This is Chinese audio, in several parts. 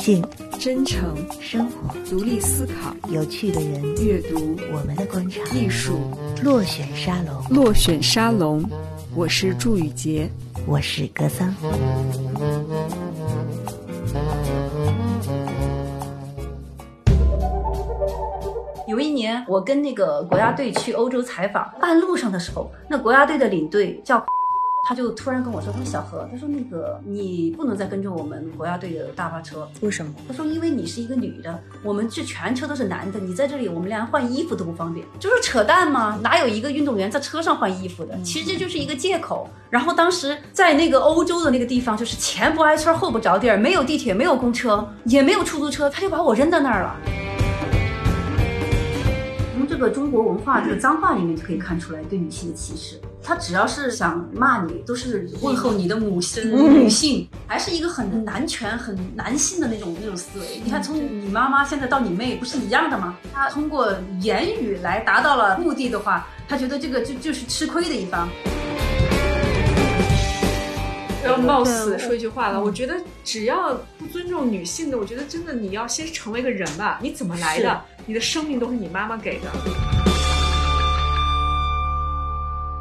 性、真诚、生活、独立思考、有趣的人、阅读、我们的观察、艺术。落选沙龙，落选沙龙，我是祝雨杰，我是格桑。有一年，我跟那个国家队去欧洲采访，半路上的时候，那国家队的领队叫。他就突然跟我说：“他说小何，他说那个你不能再跟着我们国家队的大巴车，为什么？他说因为你是一个女的，我们这全车都是男的，你在这里我们连换衣服都不方便，就是扯淡吗？哪有一个运动员在车上换衣服的？其实这就是一个借口。然后当时在那个欧洲的那个地方，就是前不挨村后不着地儿，没有地铁，没有公车，也没有出租车，他就把我扔在那儿了。从这个中国文化这个脏话里面就可以看出来对女性的歧视。”他只要是想骂你，都是问候你的母亲女性，还是一个很男权、很男性的那种那种思维。你看，从你妈妈现在到你妹，不是一样的吗？他通过言语来达到了目的的话，他觉得这个就就是吃亏的一方。不要冒死说一句话了，我觉得只要不尊重女性的，我觉得真的你要先成为个人吧。你怎么来的？你的生命都是你妈妈给的。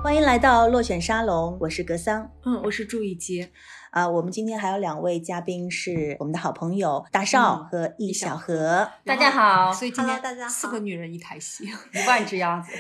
欢迎来到落选沙龙，我是格桑，嗯，我是朱一杰。啊，我们今天还有两位嘉宾是我们的好朋友大少和易小何。大家好，所以今天大家四个女人一台戏，一万只鸭子，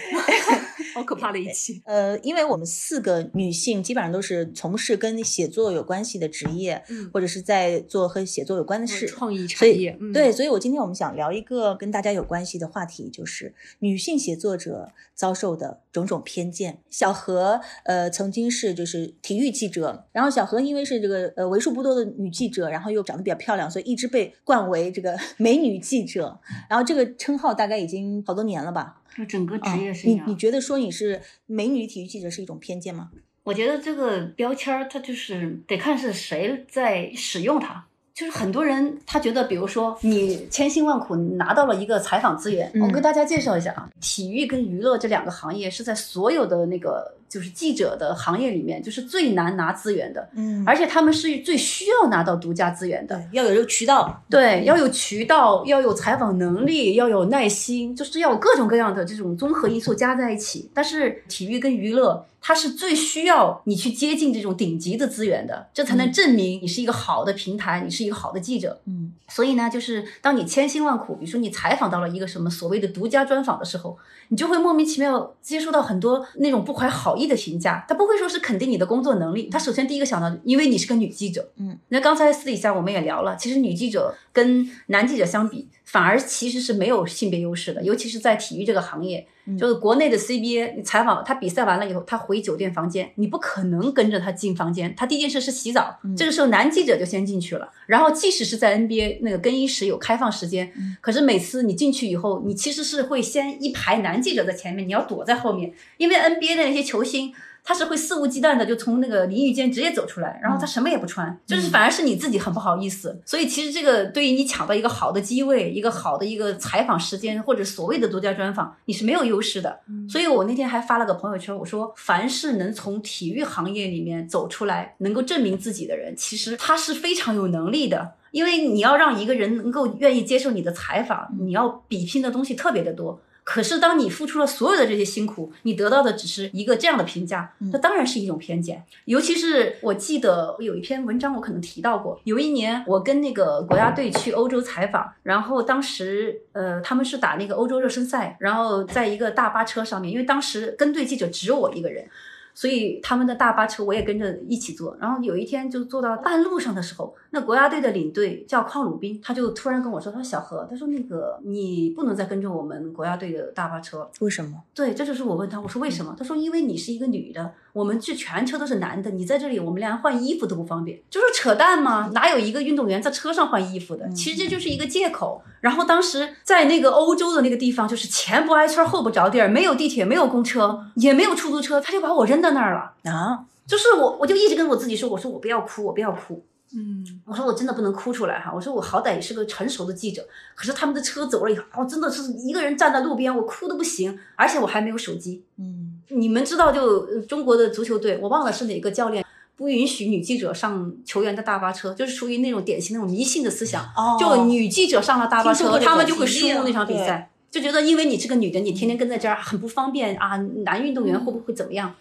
好可怕的一期。呃，因为我们四个女性基本上都是从事跟写作有关系的职业，嗯，或者是在做和写作有关的事，创意产业。对，所以我今天我们想聊一个跟大家有关系的话题，就是女性写作者遭受的种种偏见。小何呃曾经是就是体育记者，然后小何因为是这个呃为数不多的女记者，然后又长得比较漂亮，所以一直被冠为这个 美女记者。然后这个称号大概已经好多年了吧？就整个职业生涯。你你觉得说你是美女体育记者是一种偏见吗？我觉得这个标签儿，它就是得看是谁在使用它。就是很多人他觉得，比如说你千辛万苦拿到了一个采访资源，我跟大家介绍一下啊，体育跟娱乐这两个行业是在所有的那个。就是记者的行业里面，就是最难拿资源的，嗯，而且他们是最需要拿到独家资源的，要有这个渠道，对，要有渠道，要有采访能力，要有耐心，就是要有各种各样的这种综合因素加在一起。但是体育跟娱乐，它是最需要你去接近这种顶级的资源的，这才能证明你是一个好的平台，你是一个好的记者，嗯。所以呢，就是当你千辛万苦，比如说你采访到了一个什么所谓的独家专访的时候，你就会莫名其妙接收到很多那种不怀好意的评价。他不会说是肯定你的工作能力，他首先第一个想到，因为你是个女记者，嗯，那刚才私底下我们也聊了，其实女记者跟男记者相比。反而其实是没有性别优势的，尤其是在体育这个行业，就是国内的 CBA，你采访他比赛完了以后，他回酒店房间，你不可能跟着他进房间，他第一件事是洗澡。这个时候男记者就先进去了，然后即使是在 NBA 那个更衣室有开放时间，可是每次你进去以后，你其实是会先一排男记者在前面，你要躲在后面，因为 NBA 的那些球星。他是会肆无忌惮的就从那个淋浴间直接走出来，然后他什么也不穿，就是反而是你自己很不好意思。所以其实这个对于你抢到一个好的机位、一个好的一个采访时间或者所谓的独家专访，你是没有优势的。所以我那天还发了个朋友圈，我说凡是能从体育行业里面走出来，能够证明自己的人，其实他是非常有能力的。因为你要让一个人能够愿意接受你的采访，你要比拼的东西特别的多。可是，当你付出了所有的这些辛苦，你得到的只是一个这样的评价，那当然是一种偏见。尤其是我记得有一篇文章，我可能提到过，有一年我跟那个国家队去欧洲采访，然后当时呃他们是打那个欧洲热身赛，然后在一个大巴车上面，因为当时跟队记者只有我一个人。所以他们的大巴车我也跟着一起坐，然后有一天就坐到半路上的时候，那国家队的领队叫匡鲁宾，他就突然跟我说：“他说小何，他说那个你不能再跟着我们国家队的大巴车，为什么？”对，这就是我问他，我说为什么？他说因为你是一个女的，我们这全车都是男的，你在这里我们连换衣服都不方便，就是扯淡吗？哪有一个运动员在车上换衣服的？其实这就是一个借口。然后当时在那个欧洲的那个地方，就是前不挨村后不着地儿，没有地铁，没有公车，也没有出租车，他就把我扔在那儿了啊！就是我，我就一直跟我自己说，我说我不要哭，我不要哭，嗯，我说我真的不能哭出来哈，我说我好歹也是个成熟的记者，可是他们的车走了以后，我真的是一个人站在路边，我哭的不行，而且我还没有手机，嗯，你们知道就中国的足球队，我忘了是哪个教练。不允许女记者上球员的大巴车，就是属于那种典型那种迷信的思想。哦就女记者上了大巴车，他们就会输那场比赛，就觉得因为你是个女的，你天天跟在这儿很不方便啊，男运动员会不会怎么样？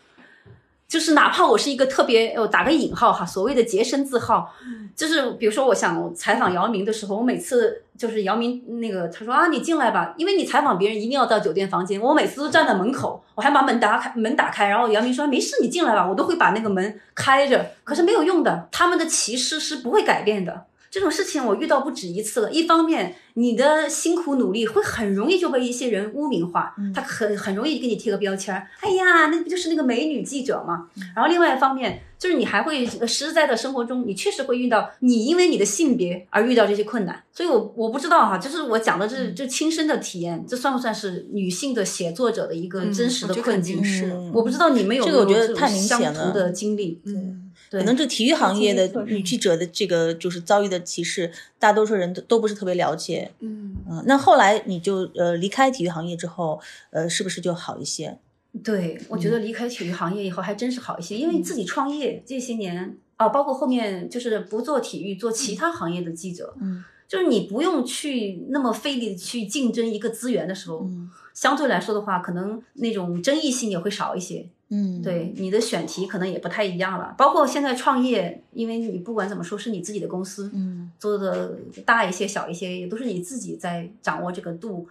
就是哪怕我是一个特别，我打个引号哈，所谓的洁身自好，就是比如说我想采访姚明的时候，我每次就是姚明那个他说啊你进来吧，因为你采访别人一定要到酒店房间，我每次都站在门口，我还把门打开门打开，然后姚明说没事你进来吧，我都会把那个门开着，可是没有用的，他们的歧视是不会改变的。这种事情我遇到不止一次了。一方面，你的辛苦努力会很容易就被一些人污名化，他很很容易给你贴个标签儿。哎呀，那不就是那个美女记者吗？然后另外一方面，就是你还会呃实在的生活中，你确实会遇到你因为你的性别而遇到这些困难。所以我我不知道哈，就是我讲的这这亲身的体验，这算不算是女性的写作者的一个真实的困境？是嗯我不知道你们有没这个我觉得有这种太明显相同了的经历？嗯，对，可能这体育行业的女记者的这个就是遭遇的歧视，大多数人都都不是特别了解。嗯，嗯，那后来你就呃离开体育行业之后，呃，是不是就好一些？对，我觉得离开体育行业以后还真是好一些，因为自己创业这些年啊，包括后面就是不做体育，做其他行业的记者，嗯，就是你不用去那么费力的去竞争一个资源的时候，嗯相对来说的话，可能那种争议性也会少一些。嗯，对，你的选题可能也不太一样了。包括现在创业，因为你不管怎么说是你自己的公司，嗯做的大一些、小一些，也都是你自己在掌握这个度。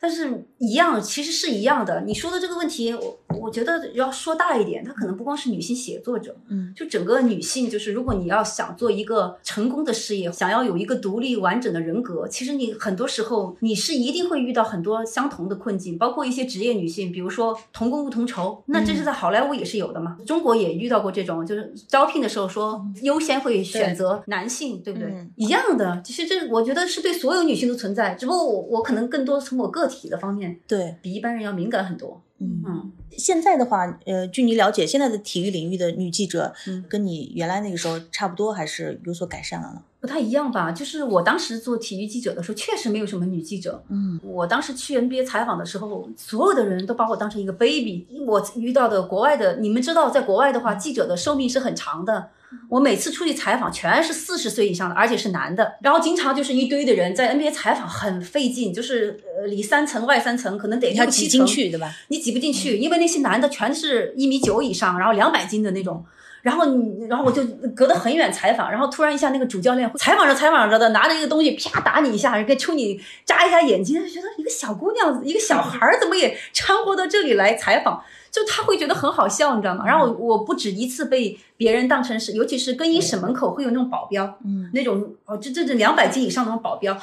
但是，一样其实是一样的。你说的这个问题，我我觉得要说大一点，它可能不光是女性写作者，嗯，就整个女性，就是如果你要想做一个成功的事业，想要有一个独立完整的人格，其实你很多时候你是一定会遇到很多相同的困境，包括一些职业女性，比如说同工不同酬，那这是在好莱坞也是有的嘛。中国也遇到过这种，就是招聘的时候说优先会选择男性，对不对？嗯一样的，其实这我觉得是对所有女性都存在，只不过我我可能更多从我个体的方面对，比一般人要敏感很多。嗯。嗯，现在的话，呃，据你了解，现在的体育领域的女记者，嗯跟你原来那个时候差不多，还是有所改善了呢？不太一样吧？就是我当时做体育记者的时候，确实没有什么女记者。嗯我当时去 NBA 采访的时候，所有的人都把我当成一个 baby。我遇到的国外的，你们知道，在国外的话，记者的寿命是很长的。我每次出去采访，全是四十岁以上的，而且是男的。然后经常就是一堆的人在 NBA 采访，很费劲，就是呃里三层外三层，可能得你要六七层挤进去，对吧？你挤不进去，因为那些男的全是一米九以上，然后两百斤的那种。然后你，然后我就隔得很远采访，然后突然一下那个主教练采访着采访着的，拿着一个东西啪打你一下，给抽你扎一下眼睛，就觉得一个小姑娘，一个小孩儿怎么也掺和到这里来采访，就他会觉得很好笑，你知道吗？然后我我不止一次被别人当成是，尤其是更衣室门口会有那种保镖，嗯。那种哦，这这这两百斤以上那种保镖，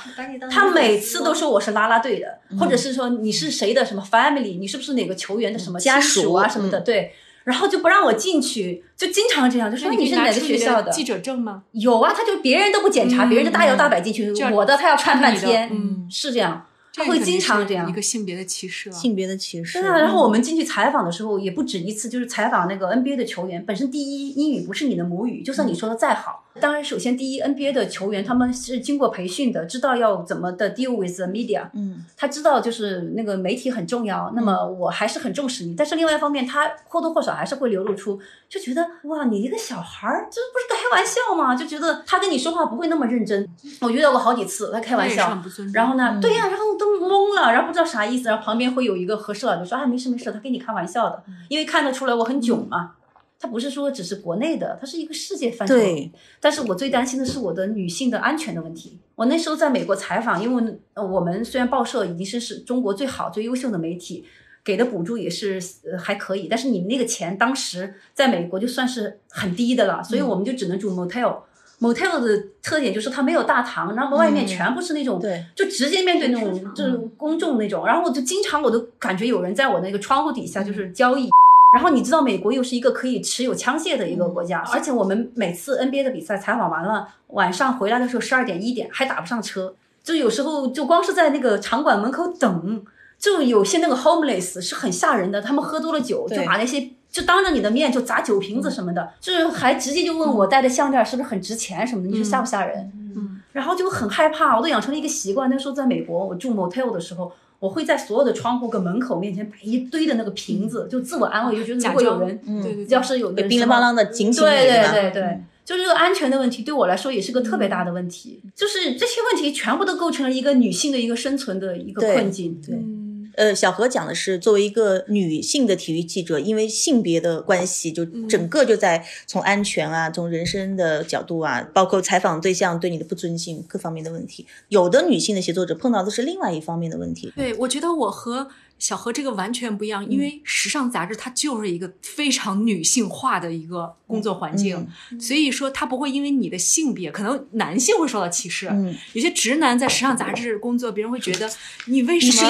他每次都说我是啦啦队的，嗯。或者是说你是谁的什么 family，你是不是哪个球员的什么家属啊什么的，嗯。对。然后就不让我进去，就经常这样，就说你是哪个学校的记者证吗？有啊，他就别人都不检查，嗯别人就大摇大摆进去，我的他要看半天，嗯。是这样，他会经常这样一。个性别的歧视啊。性别的歧视。对啊，然后我们进去采访的时候也不止一次，就是采访那个 NBA 的球员，本身第一英语不是你的母语，就算你说的再好，当然首先第一 NBA 的球员他们是经过培训的，知道要怎么的 deal with the media，嗯他知道就是那个媒体很重要，那么我还是很重视你，但是另外一方面，他或多或少还是会流露出，就觉得哇，你一个小孩儿，这不是开玩笑吗？就觉得他跟你说话不会那么认真。我遇到过好几次，他开玩笑。然后呢，嗯对呀、然后都懵了，然后不知道啥意思，然后旁边会有一个和事佬就说啊，没事没事，他跟你开玩笑的，因为看得出来我很囧嘛。他不是说只是国内的，它是一个世界范畴。对，但是我最担心的是我的女性的安全的问题。我那时候在美国采访，因为呃我们虽然报社已经是是中国最好最优秀的媒体，给的补助也是呃还可以，但是你们那个钱当时在美国就算是很低的了，所以我们就只能住 motel。motel 的特点就是它没有大堂，然后外面嗯全部是那种、对就直接面对那种就是公众那种，然后我就经常我都感觉有人在我那个窗户底下就是交易。然后你知道美国又是一个可以持有枪械的一个国家，而且我们每次 NBA 的比赛采访完了，晚上回来的时候十二点一点还打不上车，就有时候就光是在那个场馆门口等，就有些那个 homeless 是很吓人的，他们喝多了酒就把那些就当着你的面就砸酒瓶子什么的，就是还直接就问我戴的项链是不是很值钱什么的，你说吓不吓人？嗯，然后就很害怕，我都养成了一个习惯。那时候在美国，我住 motel 的时候，我会在所有的窗户跟门口面前摆一堆的那个瓶子，就自我安慰，就觉得如果有人，嗯。对对对。要是有人冰冷什么邦啷的警醒对对对对，就这个安全的问题对我来说也是个特别大的问题，就是这些问题全部都构成了一个女性的一个生存的一个困境。对，嗯，呃，小何讲的是作为一个女性的体育记者，因为性别的关系，就整个就在从安全啊，从人身的角度啊，包括采访对象对你的不尊敬各方面的问题，有的女性的写作者碰到的是另外一方面的问题。对，我觉得我和小何这个完全不一样，因为时尚杂志它就是一个非常女性化的一个工作环境，所以说它不会因为你的性别，可能男性会受到歧视，嗯有些直男在时尚杂志工作，别人会觉得 你为什么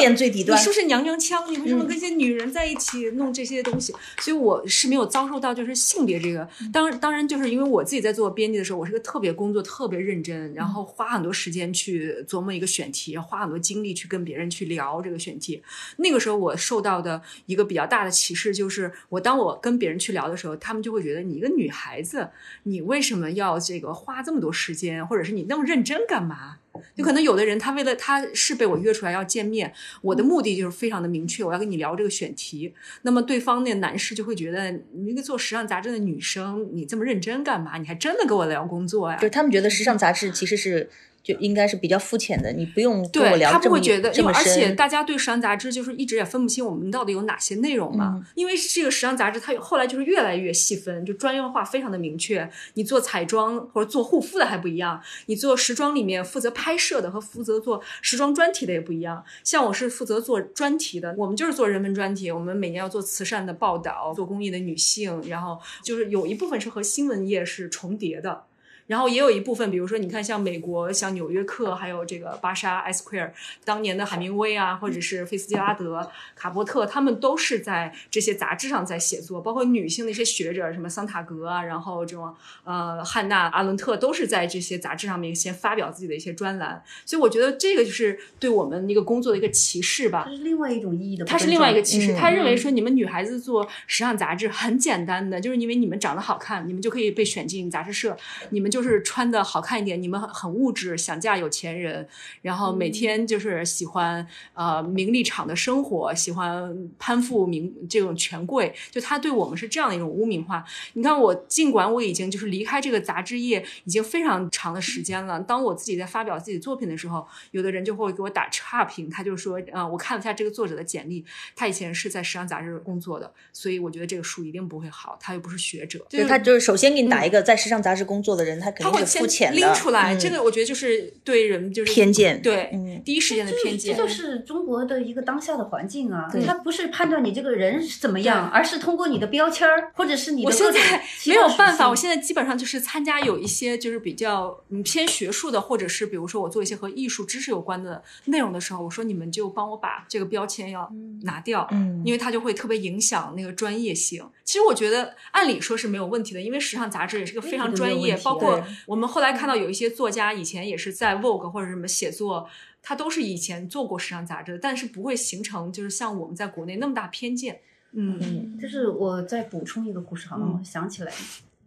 你是不是娘娘腔？你为什么跟一些女人在一起弄这些东西？所以我是没有遭受到就是性别这个。当然，当然就是因为我自己在做编辑的时候，我是个特别工作特别认真，然后花很多时间去琢磨一个选题，花很多精力去跟别人去聊这个选题。那个个时候我受到的一个比较大的歧视就是，我当我跟别人去聊的时候，他们就会觉得你一个女孩子，你为什么要这个花这么多时间，或者是你那么认真干嘛？就可能有的人他为了他是被我约出来要见面，我的目的就是非常的明确，我要跟你聊这个选题。那么对方那男士就会觉得你一个做时尚杂志的女生，你这么认真干嘛？你还真的跟我聊工作呀就？是他们觉得时尚杂志其实是就应该是比较肤浅的，你不用跟我对他聊这么不会觉得，因为而且深。大家对时尚杂志就是一直也分不清我们到底有哪些内容嘛。嗯因为这个时尚杂志它后来就是越来越细分，就专业化非常的明确。你做彩妆或者做护肤的还不一样，你做时装里面负责拍摄的和负责做时装专题的也不一样。像我是负责做专题的，我们就是做人文专题，我们每年要做慈善的报道，做公益的女性，然后就是有一部分是和新闻业是重叠的。然后也有一部分，比如说你看，像美国，像《纽约客》，还有这个巴莎、埃斯奎尔，当年的海明威啊，或者是菲斯杰拉德、卡波特，他们都是在这些杂志上在写作，包括女性的一些学者，什么桑塔格啊，然后这种呃汉娜、阿伦特，都是在这些杂志上面先发表自己的一些专栏。所以我觉得这个就是对我们一个工作的一个歧视吧这。是另外一种意义的不他是。另外一个歧视，嗯他认为说你们女孩子做时尚杂志很简单的，就是因为你们长得好看，你们就可以被选进杂志社，你们就是穿的好看一点，你们很很物质，想嫁有钱人，然后每天就是喜欢呃名利场的生活，喜欢攀附名这种权贵，就他对我们是这样的一种污名化。你看我，尽管我已经就是离开这个杂志业已经非常长的时间了，当我自己在发表自己作品的时候，有的人就会给我打差评，他就说，啊、我看了一下这个作者的简历，他以前是在时尚杂志工作的，所以我觉得这个书一定不会好，他又不是学者，就是他就是首先给你打一个在时尚杂志工作的人，他肯定是他会先肤浅的，拎出来，嗯这个我觉得就是对人就是偏见对，嗯第一时间的偏见，这就是中国的一个当下的环境啊他，不是判断你这个人是怎么样，而是通过你的标签儿，或者是你的我现在没有办法，我现在基本上就是参加有一些就是比较嗯偏学术的，或者是比如说我做一些和艺术知识有关的内容的时候，我说你们就帮我把这个标签要拿掉，嗯因为它就会特别影响那个专业性。其实我觉得按理说是没有问题的，因为时尚杂志也是个非常专业，包括我们后来看到有一些作家以前也是在 Vogue 或者什么写作。他都是以前做过时尚杂志的，但是不会形成就是像我们在国内那么大偏见。嗯嗯就是我再补充一个故事，好吗？嗯我想起来，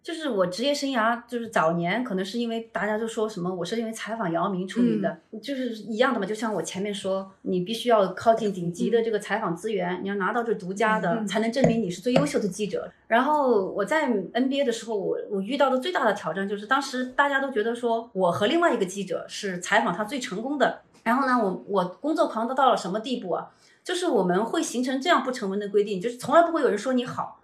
就是我职业生涯，就是早年可能是因为大家就说什么，我是因为采访姚明出名的，就是一样的嘛。就像我前面说，你必须要靠近顶级的这个采访资源，你要拿到这独家的，嗯才能证明你是最优秀的记者。然后我在 NBA 的时候，我我遇到的最大的挑战就是，当时大家都觉得说我和另外一个记者是采访他最成功的。然后呢，我我工作狂都到了什么地步啊？就是我们会形成这样不成文的规定，就是从来不会有人说你好，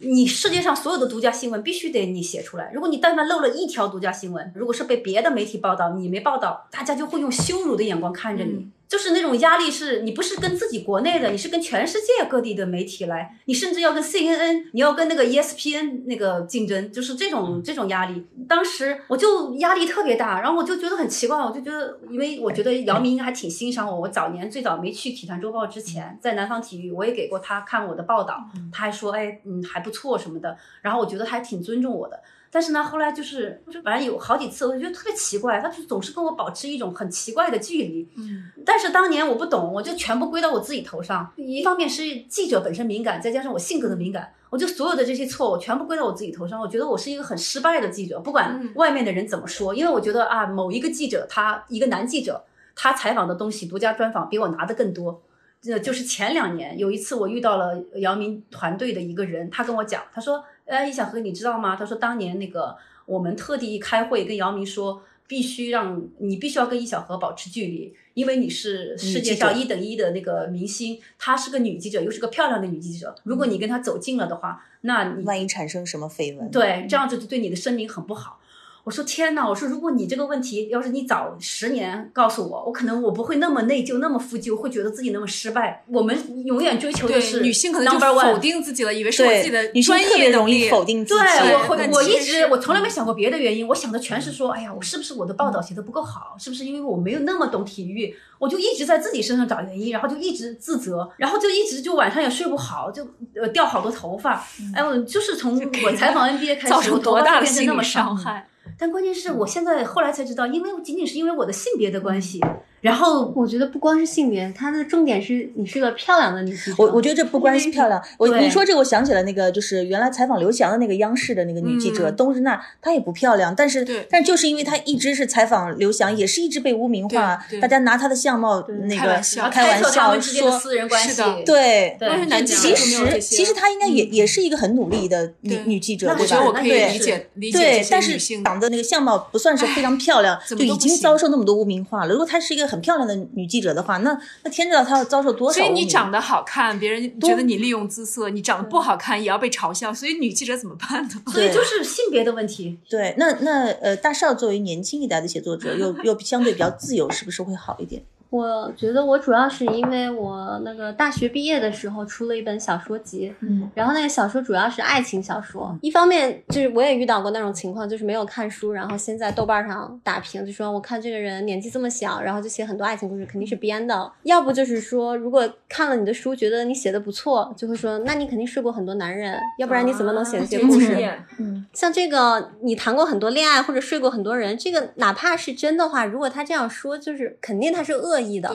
你世界上所有的独家新闻必须得你写出来。如果你但凡漏了一条独家新闻，如果是被别的媒体报道，你没报道，大家就会用羞辱的眼光看着你。就是那种压力是，你不是跟自己国内的，你是跟全世界各地的媒体来，你甚至要跟 CNN，你要跟那个 E ESPN 那个竞争，就是这种这种压力。当时我就压力特别大，然后我就觉得很奇怪，我就觉得，因为我觉得姚明应该还挺欣赏我。我早年最早没去体坛周报之前，在南方体育，我也给过他看我的报道，他还说，哎，嗯，还不错什么的。然后我觉得还挺尊重我的。但是呢，后来就是，就反正有好几次，我就觉得特别奇怪，他就总是跟我保持一种很奇怪的距离。嗯但是当年我不懂，我就全部归到我自己头上。一方面是记者本身敏感，再加上我性格的敏感，我就所有的这些错误全部归到我自己头上。我觉得我是一个很失败的记者，不管嗯外面的人怎么说，因为我觉得啊，某一个记者他一个男记者，他采访的东西独家专访比我拿的更多。呃，就是前两年有一次，我遇到了姚明团队的一个人，他跟我讲，他说：“哎，易小河，你知道吗？他说当年那个我们特地开会跟姚明说，必须让你必须要跟易小河保持距离，因为你是世界上一等一的那个明星，她是个女记者，又是个漂亮的女记者，如果你跟她走近了的话，那你万一产生什么绯闻，对，这样子就对你的声名很不好。”我说天呐！我说如果你这个问题要是你早十年告诉我，我可能我不会那么内疚，那么负疚，会觉得自己那么失败。我们永远追求的是女性可能就否定自己了，以为是我自己的专业容易否定自己。对我我一直我从来没想过别的原因，我想的全是说，哎呀，我是不是我的报道写的不够好？是不是因为我没有那么懂体育？我就一直在自己身上找原因，然后就一直自责，然后就一直就晚上也睡不好，就呃掉好多头发。哎，我就是从我采访 NBA 开始，造成多大的心理伤害。但关键是我现在后来才知道，因为仅仅是因为我的性别的关系。然后我觉得不光是性别，它的重点是你是个漂亮的女记者。我我觉得这不关心漂亮。我你说这个，我想起了那个，就是原来采访刘翔的那个央视的那个女记者冬日娜，她也不漂亮，但是但就是因为她一直是采访刘翔，也是一直被污名化，大家拿她的相貌那个开玩笑说私人关系。对，对，其实其实她应该也也是一个很努力的女女记者，对吧？我可以理解理解对，但是长得那个相貌不算是非常漂亮，就已经遭受那么多污名化了。如果她是一个很漂亮的女。记者的话，那那天知道她要遭受多少？所以你长得好看，别人觉得你利用姿色；你长得不好看，也要被嘲笑。所以女记者怎么办呢？所以就是性别的问题。对，那那呃，大少作为年轻一代的写作者，又又相对比较自由，是不是会好一点？我觉得我主要是因为我那个大学毕业的时候出了一本小说集，嗯，然后那个小说主要是爱情小说。一方面就是我也遇到过那种情况，就是没有看书，然后先在豆瓣上打评，就说我看这个人年纪这么小，然后就写很多爱情故事，肯定是编的。要不就是说，如果看了你的书，觉得你写的不错，就会说那你肯定睡过很多男人，要不然你怎么能写这些故事？嗯，像这个你谈过很多恋爱或者睡过很多人，这个哪怕是真的话，如果他这样说，就是肯定他是恶。恶意的，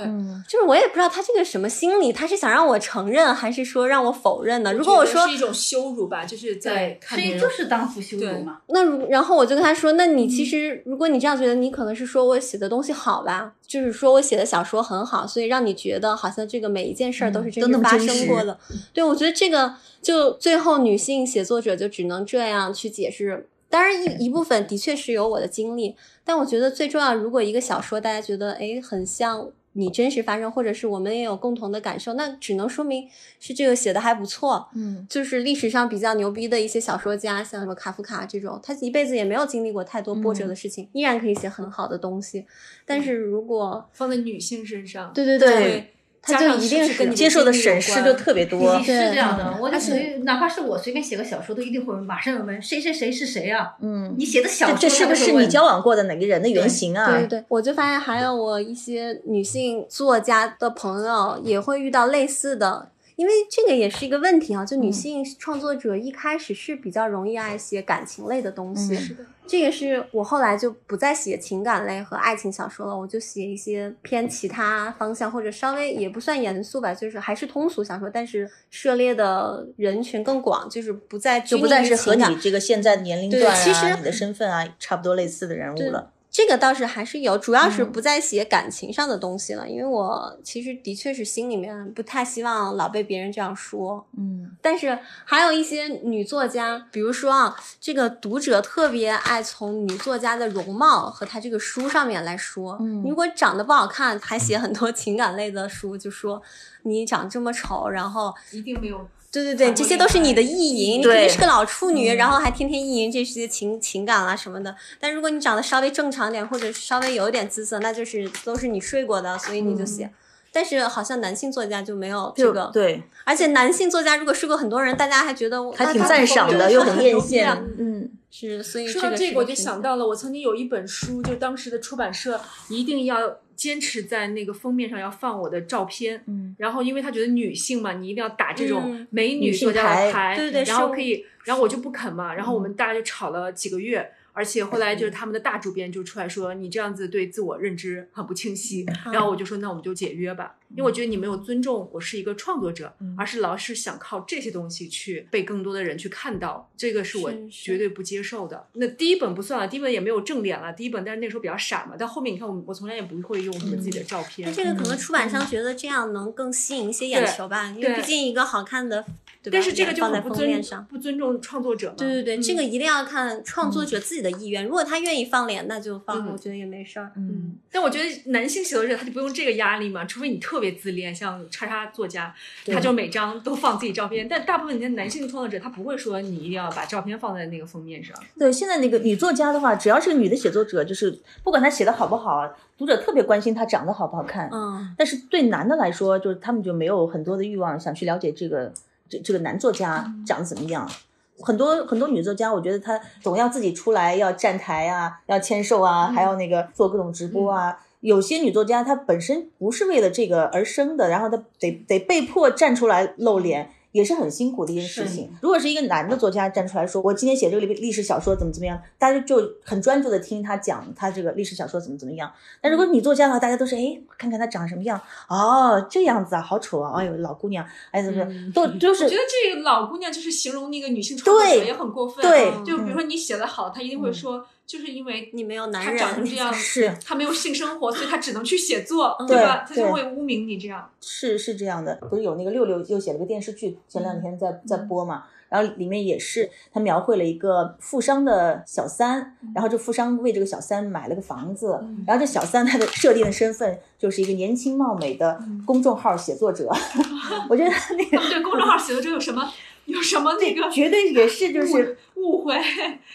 就是我也不知道他这个什么心理，他是想让我承认，还是说让我否认呢？如果我说是一种羞辱吧，就是在所以就是当负羞辱嘛。那如然后我就跟他说，那你其实如果你这样觉得，你可能是说我写的东西好吧，就是说我写的小说很好，所以让你觉得好像这个每一件事儿都是真的发生过的。对，我觉得这个就最后女性写作者就只能这样去解释。当然一一部分的确是有我的经历，但我觉得最重要，如果一个小说大家觉得哎很像。你真实发生，或者是我们也有共同的感受，那只能说明是这个写的还不错。嗯，就是历史上比较牛逼的一些小说家，像什么卡夫卡这种，他一辈子也没有经历过太多波折的事情，依然可以写很好的东西。但是如果放在女性身上，对对对。他就一定是接受的审视就特别多，是这样的。我就属于哪怕是我随便写个小说，都一定会马上有问谁谁谁是谁啊？嗯，你写的小说这是不是你交往过的哪个人的原型啊？对对对，我就发现还有我一些女性作家的朋友也会遇到类似的。因为这个也是一个问题啊，就女性创作者一开始是比较容易爱写感情类的东西，是的，这个是我后来就不再写情感类和爱情小说了，我就写一些偏其他方向或者稍微也不算严肃吧，就是还是通俗小说，但是涉猎的人群更广，就是不再就不再是和你这个现在年龄段啊、你的身份啊差不多类似的人物了。这个倒是还是有，主要是不再写感情上的东西了，因为我其实的确是心里面不太希望老被别人这样说。嗯，但是还有一些女作家，比如说啊，这个读者特别爱从女作家的容貌和她这个书上面来说。嗯，如果长得不好看，还写很多情感类的书，就说你长这么丑，然后一定没有。对对对，这些都是你的意淫，你肯定是个老处女，然后还天天意淫这些情情感啊什么的。但如果你长得稍微正常点，或者稍微有点姿色，那就是都是你睡过的，所以你就写。但是好像男性作家就没有这个，对。而且男性作家如果睡过很多人，大家还觉得还挺赞赏的，又很艳羡。嗯，是。所以说到这个，我就想到了，我曾经有一本书，就当时的出版社一定要。坚持在那个封面上要放我的照片，嗯，然后因为他觉得女性嘛，你一定要打这种美女作家的牌，对对，然后可以，然后我就不肯嘛，然后我们大家就吵了几个月，而且后来就是他们的大主编就出来说，你这样子对自我认知很不清晰。然后我就说，那我们就解约吧，因为我觉得你没有尊重我是一个创作者，而是老是想靠这些东西去被更多的人去看到，这个是我绝对不接受的。那第一本不算了，第一本也没有正脸了，第一本但是那时候比较傻嘛，但后面你看我我从来也不会用什么自己的照片。那这个可能出版商觉得这样能更吸引一些眼球吧，因为毕竟一个好看的，对吧？但是这个就放在很不尊封面上。不尊重创作者嘛。对对对，嗯这个一定要看创作者自己的意愿。如果他愿意放脸，那就放，嗯我觉得也没事儿。嗯，但我觉得男性写作者他就不用这个压力嘛，除非你特别自恋，像叉叉作家，他就每张都放自己照片。但大部分的男性创作者，他不会说你一定要把照片放在那个封面上。对，现在那个女作家的话，只要是个女的写作者，就是不管她写的好不好，读者特别关心她长得好不好看。嗯，但是对男的来说，就是他们就没有很多的欲望想去了解这个这这个男作家长得怎么样。很多很多女作家，我觉得她总要自己出来要站台啊，要签售啊，还要那个做各种直播啊。有些女作家她本身不是为了这个而生的，然后她得得被迫站出来露脸。也是很辛苦的一件事情。如果是一个男的作家站出来说，我今天写这个历历史小说怎么怎么样，大家就很专注的听他讲他这个历史小说怎么怎么样。但如果女作家的话，大家都是哎，看看他长什么样，哦，这样子啊，好丑啊，哎呦，老姑娘，哎，怎么嗯都都是我觉得这个老姑娘就是形容那个女性创作者对也很过分。对就比如说你写的好，她一定会说，就是因为你没有男人，他长成这样，是他没有性生活，所以他只能去写作，对吧？他就对会污名你这样。是是这样的，不是有那个六六又写了个电视剧，前两天在在播嘛，然后里面也是他描绘了一个富商的小三，然后这富商为这个小三买了个房子，然后这小三他的设定的身份就是一个年轻貌美的公众号写作者，我觉得那个 对公众号写作者有什么有什么那个绝对也是就是误会？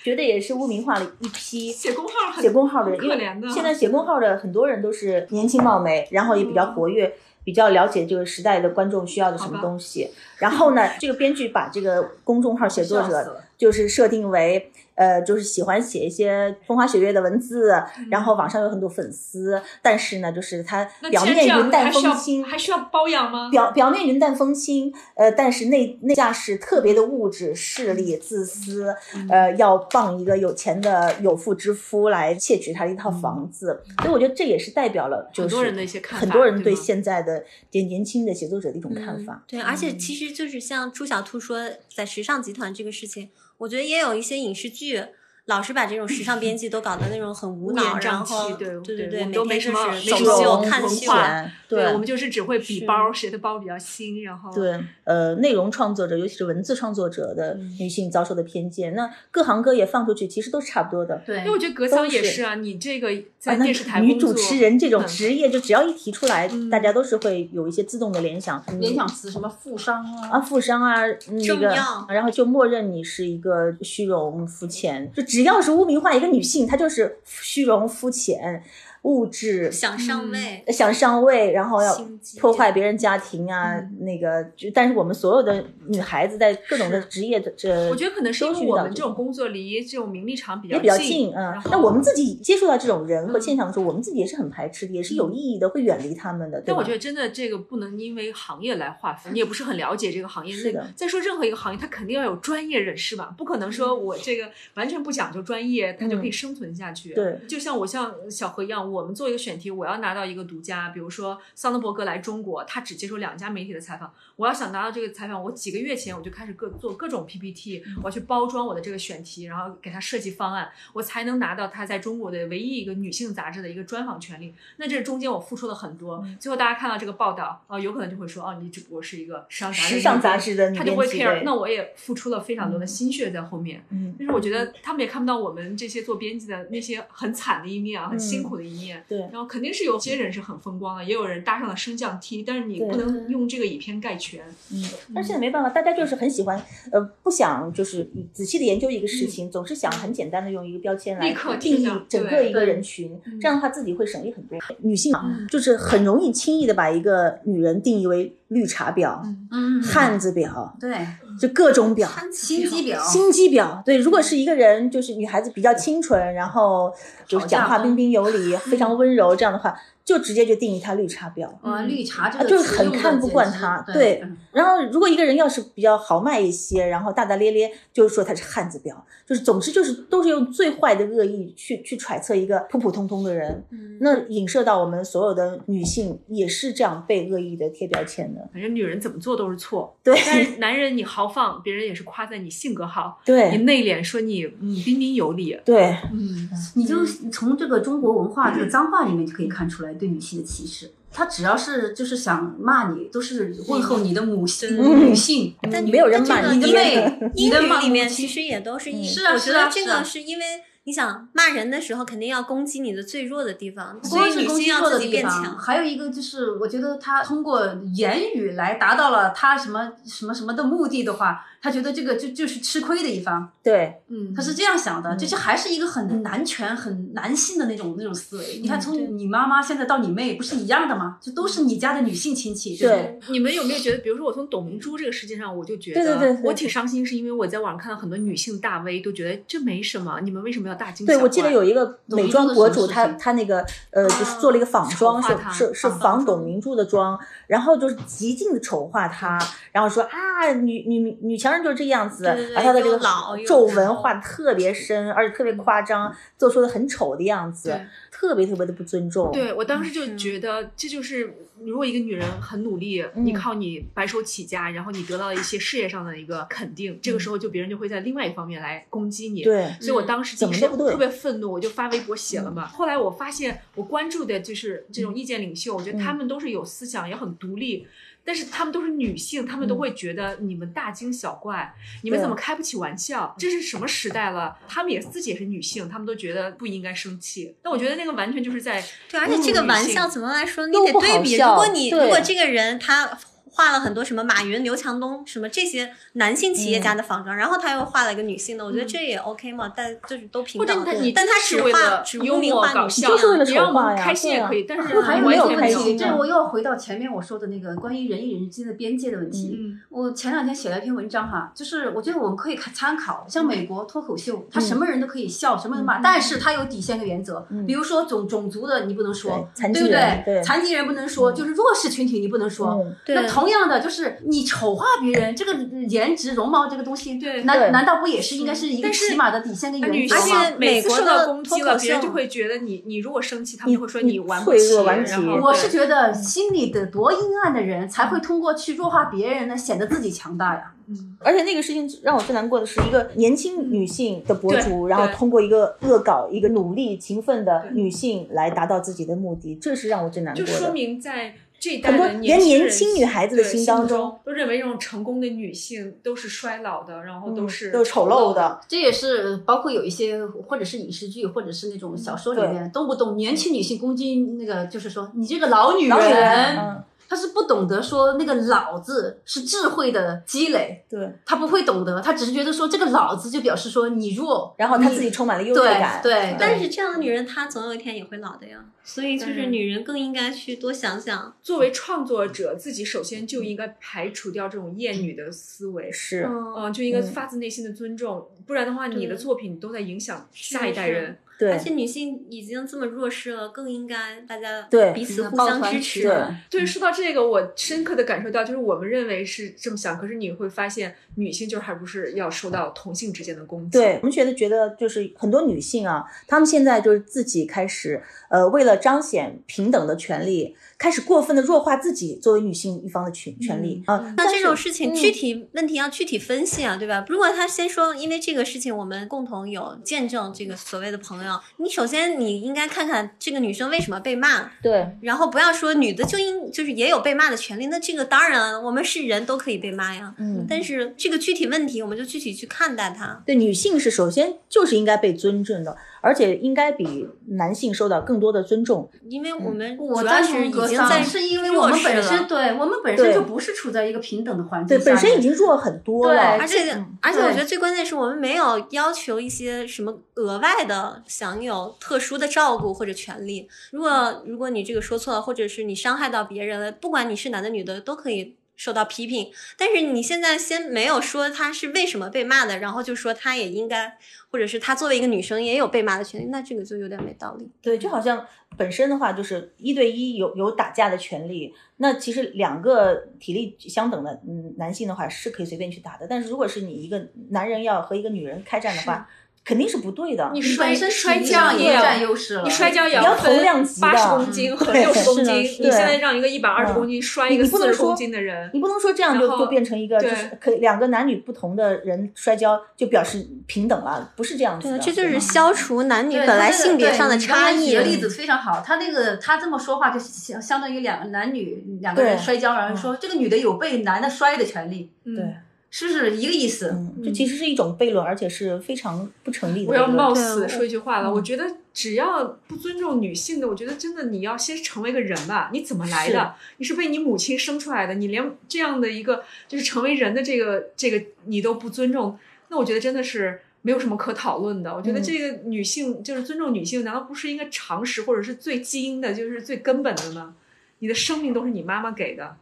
绝对也是污名化了一批写公号很写公号的人，因为可怜的。现在写公号的很多人都是年轻貌美，然后也比较活跃，比较了解这个时代的观众需要的什么东西。然后呢，这个编剧把这个公众号写作者就是设定为。呃，就是喜欢写一些风花雪月的文字，然后网上有很多粉丝，但是呢，就是他表面云淡风轻，还需要包养吗？表表面云淡风轻，呃，但是内内下是特别的物质、势力、自私，呃，要傍一个有钱的有妇之夫来窃取他的一套房子，所以我觉得这也是代表了就是很多人的一些看法很多人对现在的年年轻的写作者的一种看法。对，而且其实就是像朱小兔说，在时尚集团这个事情，我觉得也有一些影视剧。老是把这种时尚编辑都搞得那种很无脑，然后对对对，都没什么是走没什么秀、看秀，钱，对，我们就是只会比是包，谁的包比较新，然后对，呃，内容创作者，尤其是文字创作者的嗯。女性遭受的偏见，那各行各业放出去其实都是差不多的。对因为我觉得格桑也是是啊，你这个在电视台女主持人这种嗯职业，就只要一提出来，嗯。大家都是会有一些自动的联想，联想词什么富商啊，啊，富商啊，那个，然后就默认你是一个虚荣肤浅，就只只要是污名化一个女性，她就是虚荣肤浅、物质。想上位，想上位，然后要破坏别人家庭啊，那个，就但是我们所有的女孩子在各种的职业的这，我觉得可能是因都为我们这种工作离这种名利场比也比较近，近，嗯然。后那我们自己接触到这种人和嗯现象的时候，我们自己也是很排斥的，也是有意义的，会远离他们的，但我觉得真的这个不能因为行业来划分，你也不是很了解这个行业。是的再说任何一个行业，它肯定要有专业人士吧，不可能说我这个完全不讲究专业，它就可以生存下去。嗯对，就像我像小何一样，我们做一个选题，我要拿到一个独家，比如说桑德伯格来中国，他只接受两家媒体的采访，我要想拿到这个采访，我几个月前我就开始各做各种 PPT，我要去包装我的这个选题，然后给他设计方案，我才能拿到他在中国的唯一一个女性杂志的一个专访权利。那这中间我付出了很多，最后大家看到这个报道，哦、有可能就会说，哦，你只不过是一个时尚杂志时尚杂的志的女他就不会 care，那我也付出了非常多的心血在后面。嗯，但是我觉得他们也看不到我们这些做编辑的那些很惨的一面啊，很辛苦的一面。对。然后肯定是有些人是很风光的，也有人搭上了升降梯，但是你不能用这个以偏概全。嗯，但是现在没办法，大家就是很喜欢，呃，不想就是仔细的研究一个事情，总是想很简单的用一个标签来立刻定义整个一个人群，这样的话自己会省力很多。女性啊，就是很容易轻易的把一个女人定义为绿茶婊、嗯，汉子婊，对，就各种婊。心机婊，心机婊，对，如果是一个人，就是女孩子比较清纯，然后就是讲话彬彬有礼，非常温柔，这样的话，就直接就定义他绿茶婊。啊，绿茶就是很看不惯他，对，嗯然后，如果一个人要是比较豪迈一些，然后大大咧咧，就是说他是汉子婊，就是总之就是都是用最坏的恶意去去揣测一个普普通通的人，嗯那影射到我们所有的女性也是这样被恶意的贴标签的。反正女人怎么做都是错，对但是男人你豪放，别人也是夸赞你性格好；对你内敛，说你嗯彬彬有礼。对，嗯，你就从这个中国文化这个脏话里面就可以看出来对女性的歧视。他只要是就是想骂你，都是问候你的母性、嗯女性。但没有人骂你的妹，你英的骂语里面其实也都是一，是啊我觉得这是啊是啊个是因为你想骂人的时候，肯定要攻击你的最弱的地方，不所以女攻击性要自己弱的地方，变强。还有一个就是，我觉得他通过言语来达到了他什么什么什么的目的的话，他觉得这个就就是吃亏的一方，对，嗯他是这样想的，就还是一个很男权、很男性的那种那种思维。你看，从你妈妈现在到你妹，不是一样的吗？就都是你家的女性亲戚，对对？你们有没有觉得，比如说我从董明珠这个事件上，我就觉得，对对对对我挺伤心，是因为我在网上看到很多女性大 V 都觉得这没什么，你们为什么要大惊小对，我记得有一个美妆博主，他他那个呃，就是做了一个仿妆，是是是仿董明珠的妆，然后就是极尽的丑化她，然后说啊，女女女强人就是这样子，把她的这个老皱纹画的特别深，而且特别夸张，做出的很丑的样子对，特别特别的不尊重。对我当时就嗯觉得，这就是如果一个女人很努力，嗯你靠你白手起家，然后你得到了一些事业上的一个肯定，这个时候就别人就会在另外一方面来攻击你。。对所以我当时第一时怎么都不对嗯特别愤怒，我就发微博写了嘛。后来我发现，我关注的就是这种意见领袖，我觉得他们都是有思想，也很独立。但是他们都是女性，他们都会觉得你们大惊小怪，你们怎么开不起玩笑？这是什么时代了？他们也自己也是女性，他们都觉得不应该生气。但我觉得那个完全就是在对，而且这个玩笑怎么来说？你都得对比，如果你如果这个人他画了很多什么马云、刘强东什么这些男性企业家的仿妆，然后他又画了一个女性的，我觉得这也 OK 嘛，但就是都平等。但他只画只幽污名默搞笑，化女性就是为了你让我丑化呀开心也可以，但是还有没有完全没有开心啊这我又要回到前面我说的那个关于人与人之间的边界的问题。嗯我前两天写了一篇文章哈，就是我觉得我们可以看参考，像美国脱口秀，他什么人都可以笑，什么人骂，但是他有底线和原则。比如说种种族的你不能说，对残疾对不人对残疾人不能说，就是弱势群体你不能说。嗯对那同样的，就是你丑化别人，这个颜值、容貌这个东西，对对难难道不也是应该是一个起码的底线跟原则吗？而且每次受美国的到攻击了，别人就会觉得你，你如果生气，他们就会说你玩不脆起。弱顽皮然后我是觉得心里的多阴暗的人才会通过去弱化别人呢，显得自己强大呀。而且那个事情让我最难过的是，一个年轻女性的博主，然后通过一个恶搞一个努力勤奋的女性来达到自己的目的，这是让我最难过就说。明在这一代很多的连年轻女孩子的对心当中中都认为这种成功的女性都是衰老的，然后都嗯是都是丑陋的。这也是包括有一些或者是影视剧，或者是那种小说里面，动不动年轻女性攻击那个，就是说你这个老女老女人人，嗯，她是不懂得说那个“老”字是智慧的积累，对，她不会懂得，她只是觉得说这个“老”字就表示说你弱，然后她自己充满了优越对感。对，但是这样的女人，她总有一天也会老的呀。所以就是嗯女人更应该去多想想。作为创作者，自己首先就应该排除掉这种厌女的思维。是，嗯，嗯，就应该嗯发自内心的尊重，不然的话，你的作品都在影响下一代人。对而且女性已经这么弱势了，更应该大家对彼此互相支持。暖对，说到这个，我深刻的感受到，就是我们认为是这么想，可是你会发现，女性就还不是要受到同性之间的攻击。对，我们觉得觉得就是很多女性啊，她们现在就是自己开始，呃，为了彰显平等的权利，开始过分的弱化自己作为女性一方的权权利啊。那这种事情嗯具体问题要具体分析啊，对吧？如果他先说，因为这个事情我们共同有见证，这个所谓的朋友，你首先你应该看看这个女生为什么被骂，对，然后不要说女的就应就是也有被骂的权利，那这个当然我们是人都可以被骂呀。嗯，但是这个具体问题，我们就具体去看待它。对，女性是首先就是应该被尊重的，而且应该比男性受到更多的尊重。因为我们我赞主要是已经在是因为我们本身对我们本身就不是处在一个平等的环境对，本身已经弱很多对了。而且、嗯而且我觉得最关键是我们没有要求一些什么额外的享有特殊的照顾或者权利。如果如果你这个说错了，或者是你伤害到别人了，不管你是男的女的，都可以。受到批评，但是你现在先没有说他是为什么被骂的，然后就说他也应该，或者是他作为一个女生也有被骂的权利，那这个就有点没道理。对，就好像本身的话就是一对一有有打架的权利，那其实两个体力相等的嗯男性的话是可以随便去打的，但是如果是你一个男人要和一个女人开战的话，肯定是不对的。你摔身摔跤也占优势了，你摔跤也你要分同量级的。八十公斤和对六十公斤，你现在让一个一百二十嗯。公斤摔你一个你不能说四十公斤的人，你不能说这样就就变成一个就是可两个男女不同的人摔跤就表示平等了，不是这样子对，的。这就是消除男女本来性别上的差异举的。例子非常好，他那个他这么说话，就相相当于两个男女两个人摔跤，然后说这个女的有被男的摔的权利，嗯。对，是不是一个意思？嗯，这其实是一种悖论，而且是非常不成立的。我要冒死说一句话了，嗯我觉得只要不尊重女性的，我觉得真的你要先成为个人吧。你怎么来的？你是被你母亲生出来的，你连这样的一个就是成为人的这个这个你都不尊重，那我觉得真的是没有什么可讨论的。我觉得嗯这个女性就是尊重女性，难道不是应该常识或者是最基因的，就是最根本的吗？你的生命都是你妈妈给的，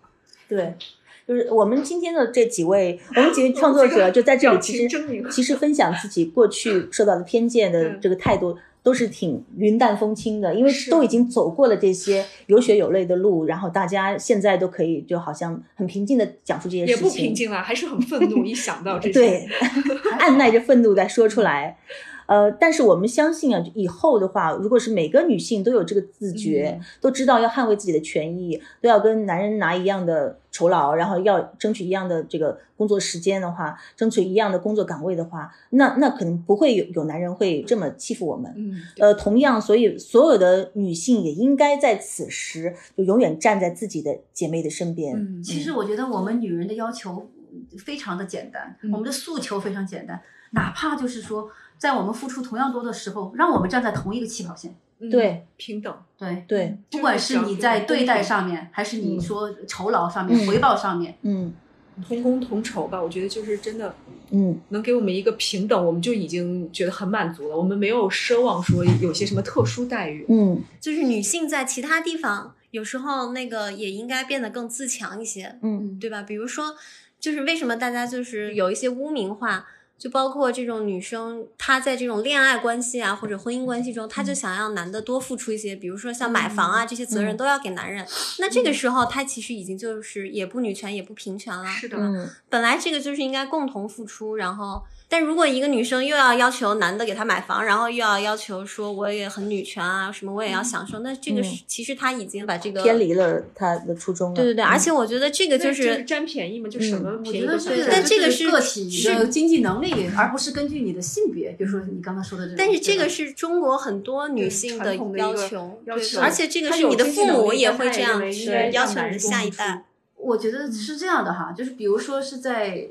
对，就是我们今天的这几位，我们几位创作者 就在这里，其实其实分享自己过去 受到的偏见的这个态度。都是挺云淡风轻的，因为都已经走过了这些有血有泪的路，然后大家现在都可以就好像很平静的讲述这些事情，也不平静了，还是很愤怒。一想到 这些，对，按耐着愤怒在说出来。呃，但是我们相信啊，以后的话，如果是每个女性都有这个自觉，都知道要捍卫自己的权益，都要跟男人拿一样的酬劳，然后要争取一样的这个工作时间的话，争取一样的工作岗位的话，那那可能不会有有男人会这么欺负我们。嗯，呃，同样，所以所有的女性也应该在此时就永远站在自己的姐妹的身边。嗯其实我觉得我们女人的要求非常的简单，嗯我们的诉求非常简单，哪怕就是说，在我们付出同样多的时候，让我们站在同一个起跑线。嗯对，平等。对，对，不管是你在对待上面，还是你说酬劳上面、嗯回报上面，嗯同工同酬吧，我觉得就是真的嗯，能给我们一个平等，我们就已经觉得很满足了。我们没有奢望说有些什么特殊待遇。嗯就是女性在其他地方有时候那个也应该变得更自强一些，嗯对吧？比如说，就是为什么大家就是有一些污名化，就包括这种女生，她在这种恋爱关系啊或者婚姻关系中，她就想要男的多付出一些，比如说像买房啊这些责任都要给男人。那这个时候，她其实已经就是也不女权也不平权了。是的，嗯本来这个就是应该共同付出，然后，但如果一个女生又要要求男的给她买房，然后又要要求说我也很女权啊，什么我也要享受，那这个是、其实她已经把这个偏离了她的初衷了。对对对，而且我觉得这个就是占便宜嘛，就什么便宜都觉得是，占。但这个是是个体的经济能力，而不是根据你的性别。比如说你刚刚说的这个，但是这个是中国很多女性的一个要求，要求而且这个是你的父母也也会这样去要求你的下一代。我觉得是这样的哈，就是比如说是在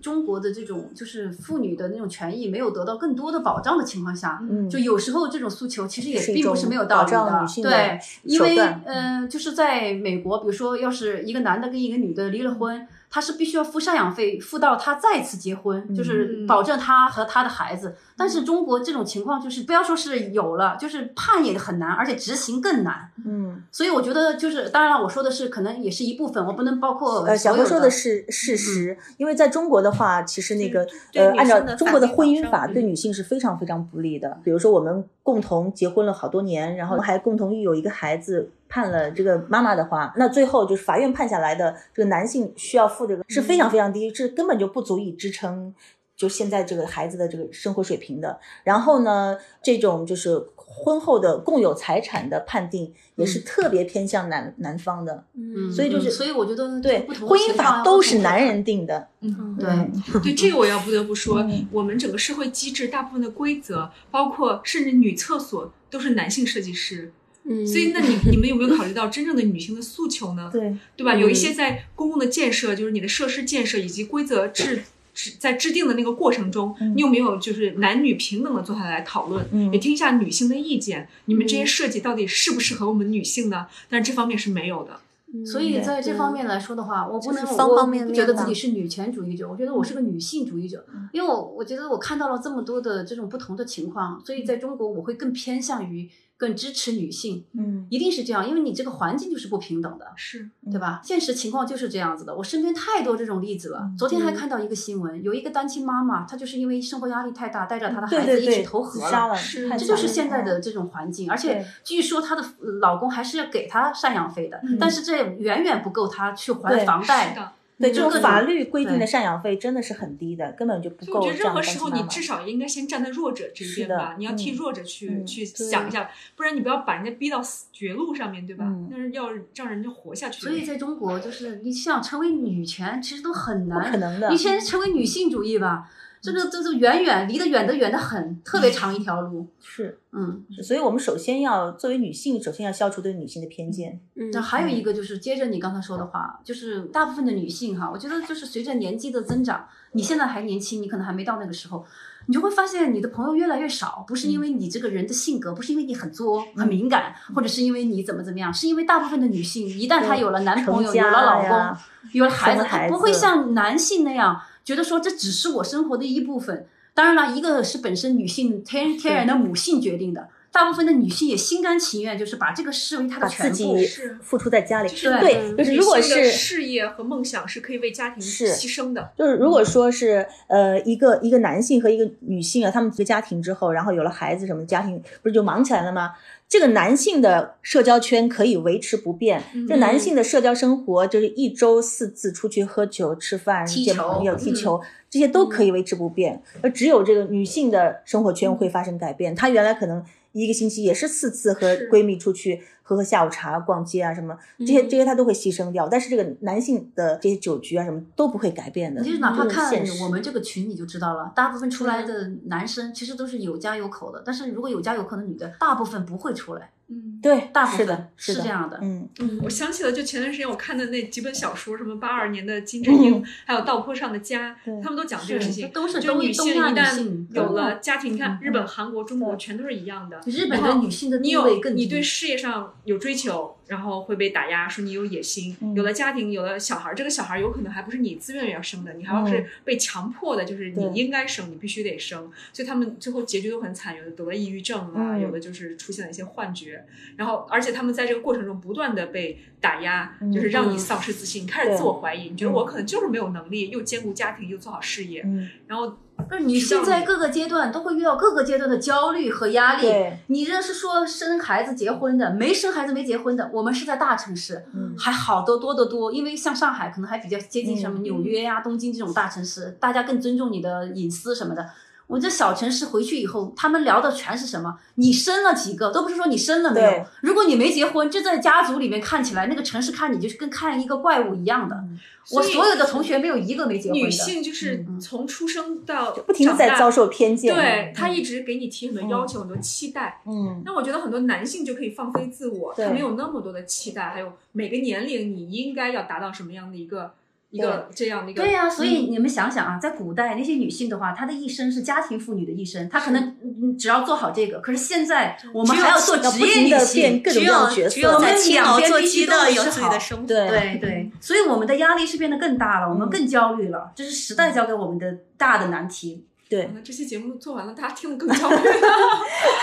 中国的这种就是妇女的那种权益没有得到更多的保障的情况下，嗯，就有时候这种诉求其实也并不是没有道理的对，因为呃，就是在美国，比如说要是一个男的跟一个女的离了婚。他是必须要付赡养费，付到他再次结婚，就是嗯保证他和他的孩子。但是中国这种情况就是，不要说是有了，就是判也很难，而且执行更难。嗯，所以我觉得就是，当然了，我说的是可能也是一部分，我不能包括呃，小所有的何说的是事实，因为在中国的话，其实那个呃，按照中国的婚姻法对女性是非常非常不利的。比如说，我们共同结婚了好多年，然后还共同育有一个孩子，判了这个妈妈的话，那最后就是法院判下来的这个男性需要付这个是非常非常低，是根本就不足以支撑。就现在这个孩子的这个生活水平的，然后呢，这种就是婚后的共有财产的判定也是特别偏向男男方的，嗯，所以就是嗯所以我觉得对婚姻法都是男人定的，嗯，对，对这个我要不得不说嗯，我们整个社会机制大部分的规则，包括甚至女厕所都是男性设计师。嗯，所以，那你你们有没有考虑到真正的女性的诉求呢？对，对吧？嗯有一些在公共的建设，就是你的设施建设以及规则制制在制定的那个过程中，嗯你有没有就是男女平等的坐下来讨论，嗯也听一下女性的意见？你们这些设计到底适不适合我们女性呢？但是这方面是没有的。嗯所以在这方面来说的话，我不能就是方我方面面不觉得自己是女权主义者，我觉得我是个女性主义者，因为我我觉得我看到了这么多的这种不同的情况，所以在中国我会更偏向于更支持女性，嗯一定是这样，因为你这个环境就是不平等的。是对吧？现实情况就是这样子的，我身边太多这种例子了。嗯昨天还看到一个新闻，有一个单亲妈妈，她就是因为生活压力太大，带着她的孩子一起投河了，是这就是现在的这种环境，而且据说她的呃老公还是要给她赡养费的，嗯但是这远远不够她去还房贷。的。对这种法律规定的赡养费真的是很低的，根本就不够我觉得任何时候。你至少应该先站在弱者这一边吧。你要替嗯弱者去、嗯去想一下，不然你不要把人家逼到死绝路上面对吧？嗯那是要让人家活下去。所以在中国，就是你想成为女权，其实都很不难。可能的你，现在成为女性主义吧，这个这是远远离得远的远的很，特别长一条路。是，嗯，所以我们首先要作为女性，首先要消除对女性的偏见。嗯那还有一个就是接着你刚才说的话，就是大部分的女性哈，我觉得就是随着年纪的增长，你现在还年轻，你可能还没到那个时候，你就会发现你的朋友越来越少，不是因为你这个人的性格，不是因为你很作、很敏感，或者是因为你怎么怎么样，是因为大部分的女性一旦她有了男朋友、有了老公、有了孩子，她不会像男性那样觉得说这只是我生活的一部分。当然了，一个是本身女性天天然的母性决定的，大部分的女性也心甘情愿，就是把这个视为她把的全部。自己是付出在家里，就是对，嗯就是如果女性的是事业和梦想是可以为家庭是牺牲的，就是如果说是呃一个一个男性和一个女性啊，他们一个家庭之后，然后有了孩子什么，家庭不是就忙起来了吗？这个男性的社交圈可以维持不变，嗯这男性的社交生活就是一周四次出去喝酒、吃饭、踢球见朋友、踢嗯球，这些都可以维持不变。而只有这个女性的生活圈会发生改变，她原来可能一个星期也是四次和闺蜜出去喝喝下午茶、逛街啊什么，这些嗯这些他都会牺牲掉。但是这个男性的这些酒局啊什么都不会改变的，你就是哪怕看我们这个群，你就知道了，大部分出来的男生其实都是有家有口的，但是如果有家有口的女的，大部分不会出来，嗯。对，大部分是的，是这样的。嗯嗯，我想起了，就前段时间我看的那几本小说，什么八二年的金智英，还有道坡上的家，他们都讲这个事情，都是就女性一旦有了家庭，你看嗯日本、韩国、中国全都是一样的。日本的女性的你有地位更低你对事业上有追求，然后会被打压，说你有野心。嗯。有了家庭，有了小孩，这个小孩有可能还不是你自愿要生的，你还要是被强迫的，就是你应该生，你必须得生。所以他们最后结局都很惨，有的得了抑郁症啊，嗯。有的就是出现了一些幻觉，然后而且他们在这个过程中不断的被打压，嗯就是让你嗯。丧失自信，你开始自我怀疑，你觉得我可能就是没有能力，又兼顾家庭又做好事业，嗯，然后不是女性在各个阶段都会遇到各个阶段的焦虑和压力。你这是说生孩子、结婚的，没生孩子、没结婚的，我们是在大城市，嗯还好得多得多。因为像上海可能还比较接近什么嗯纽约呀、东京这种大城市，大家更尊重你的隐私什么的。我这小城市回去以后，他们聊的全是什么？你生了几个？都不是说你生了没有。如果你没结婚，这在家族里面看起来，那个城市看你就是跟看一个怪物一样的。我所有的同学没有一个没结婚的。女性就是嗯从出生到不停的在长大遭受偏见，对他嗯一直给你提很多要求、很多期待。嗯，那我觉得很多男性就可以放飞自我，他没有那么多的期待，还有每个年龄你应该要达到什么样的一个一个这样的一个。对呀、所嗯以你们想想啊，在古代那些女性的话，她的一生是家庭妇女的一生，她可能嗯只要做好这个。可是现在我们还要做职业女性，各种只各样的角色，只有在我们青楼做两边必须鸡的有好自己的生活。对对对，所以我们的压力是变得更大了，我们嗯更焦虑了，这是时代交给我们的大的难题。对那这期节目做完了，大家听得更焦虑了。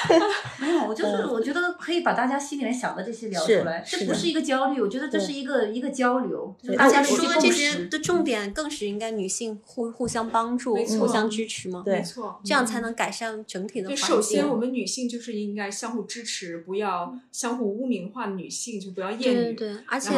没有，我就是嗯我觉得可以把大家心里面想的这些聊出来，这不是一个焦虑，我觉得这是一个一个交流，大家说的这些。的重点更是应该女性互互相帮助、互相支持嘛，对没错，这样才能改善整体的对，环境。首先我们女性就是应该相互支持，不要相互污名化女性，就不要厌对女。对对，而且，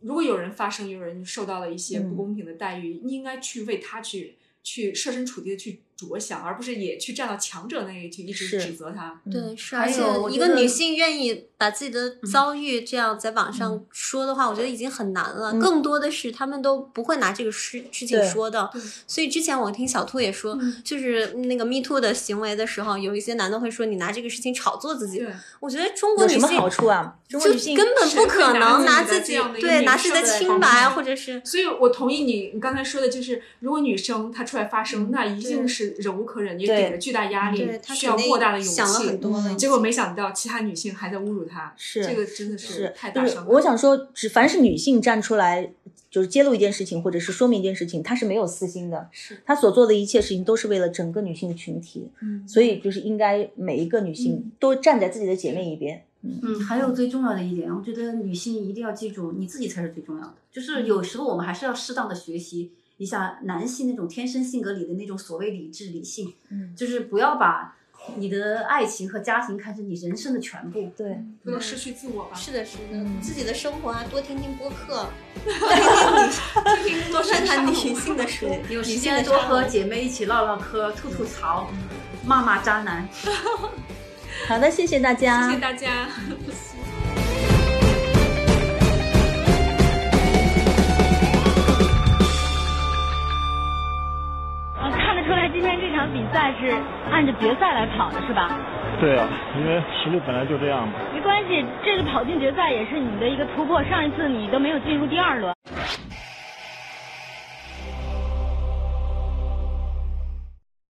如果有人发生，有人受到了一些嗯不公平的待遇，你应该去为他去去设身处地的去着想，而不是也去站到强者那里去一直是指责他。嗯对，是，还而且一个女性愿意把自己的遭遇这样在网上说的话，我觉得已经很难了。嗯更多的是他们都不会拿这个事事情说的。所以之前我听小兔也说，嗯就是那个 Me Too 的行为的时候，有一些男的会说你拿这个事情炒作自己。对，我觉得中国有什么女性好处啊？中国就女性根本不可能拿自己对拿自己的清白，或者是所以我同意你你刚才说的，就是如果女生她出来发声，那一定对是忍无可忍，也对给了巨大压力，她需要莫大的勇想了很气。多了。嗯结果没想到其他女性还在侮辱她，是这个真的是太大就是伤害。我想说，只凡是女性站出来，就是揭露一件事情，或者是说明一件事情，她是没有私心的，是她所做的一切事情都是为了整个女性群体，嗯所以就是应该每一个女性都站在自己的姐妹一边，嗯，还有最重要的一点，我觉得女性一定要记住，你自己才是最重要的。就是有时候我们还是要适当的学习一下男性那种天生性格里的那种所谓理智理性，嗯，就是不要把你的爱情和家庭看成你人生的全部。对，不要失去自我吧。是的，是的，自己的生活啊，多听听播客，多听听 多看看女性的书，有时间多和姐妹一起唠唠嗑、吐吐槽、骂骂渣男。好的，谢谢大家，谢谢大家。场比赛是按着决赛来跑的，是吧？对啊，因为实力本来就这样嘛。没关系，这个跑进决赛也是你的一个突破。上一次你都没有进入第二轮。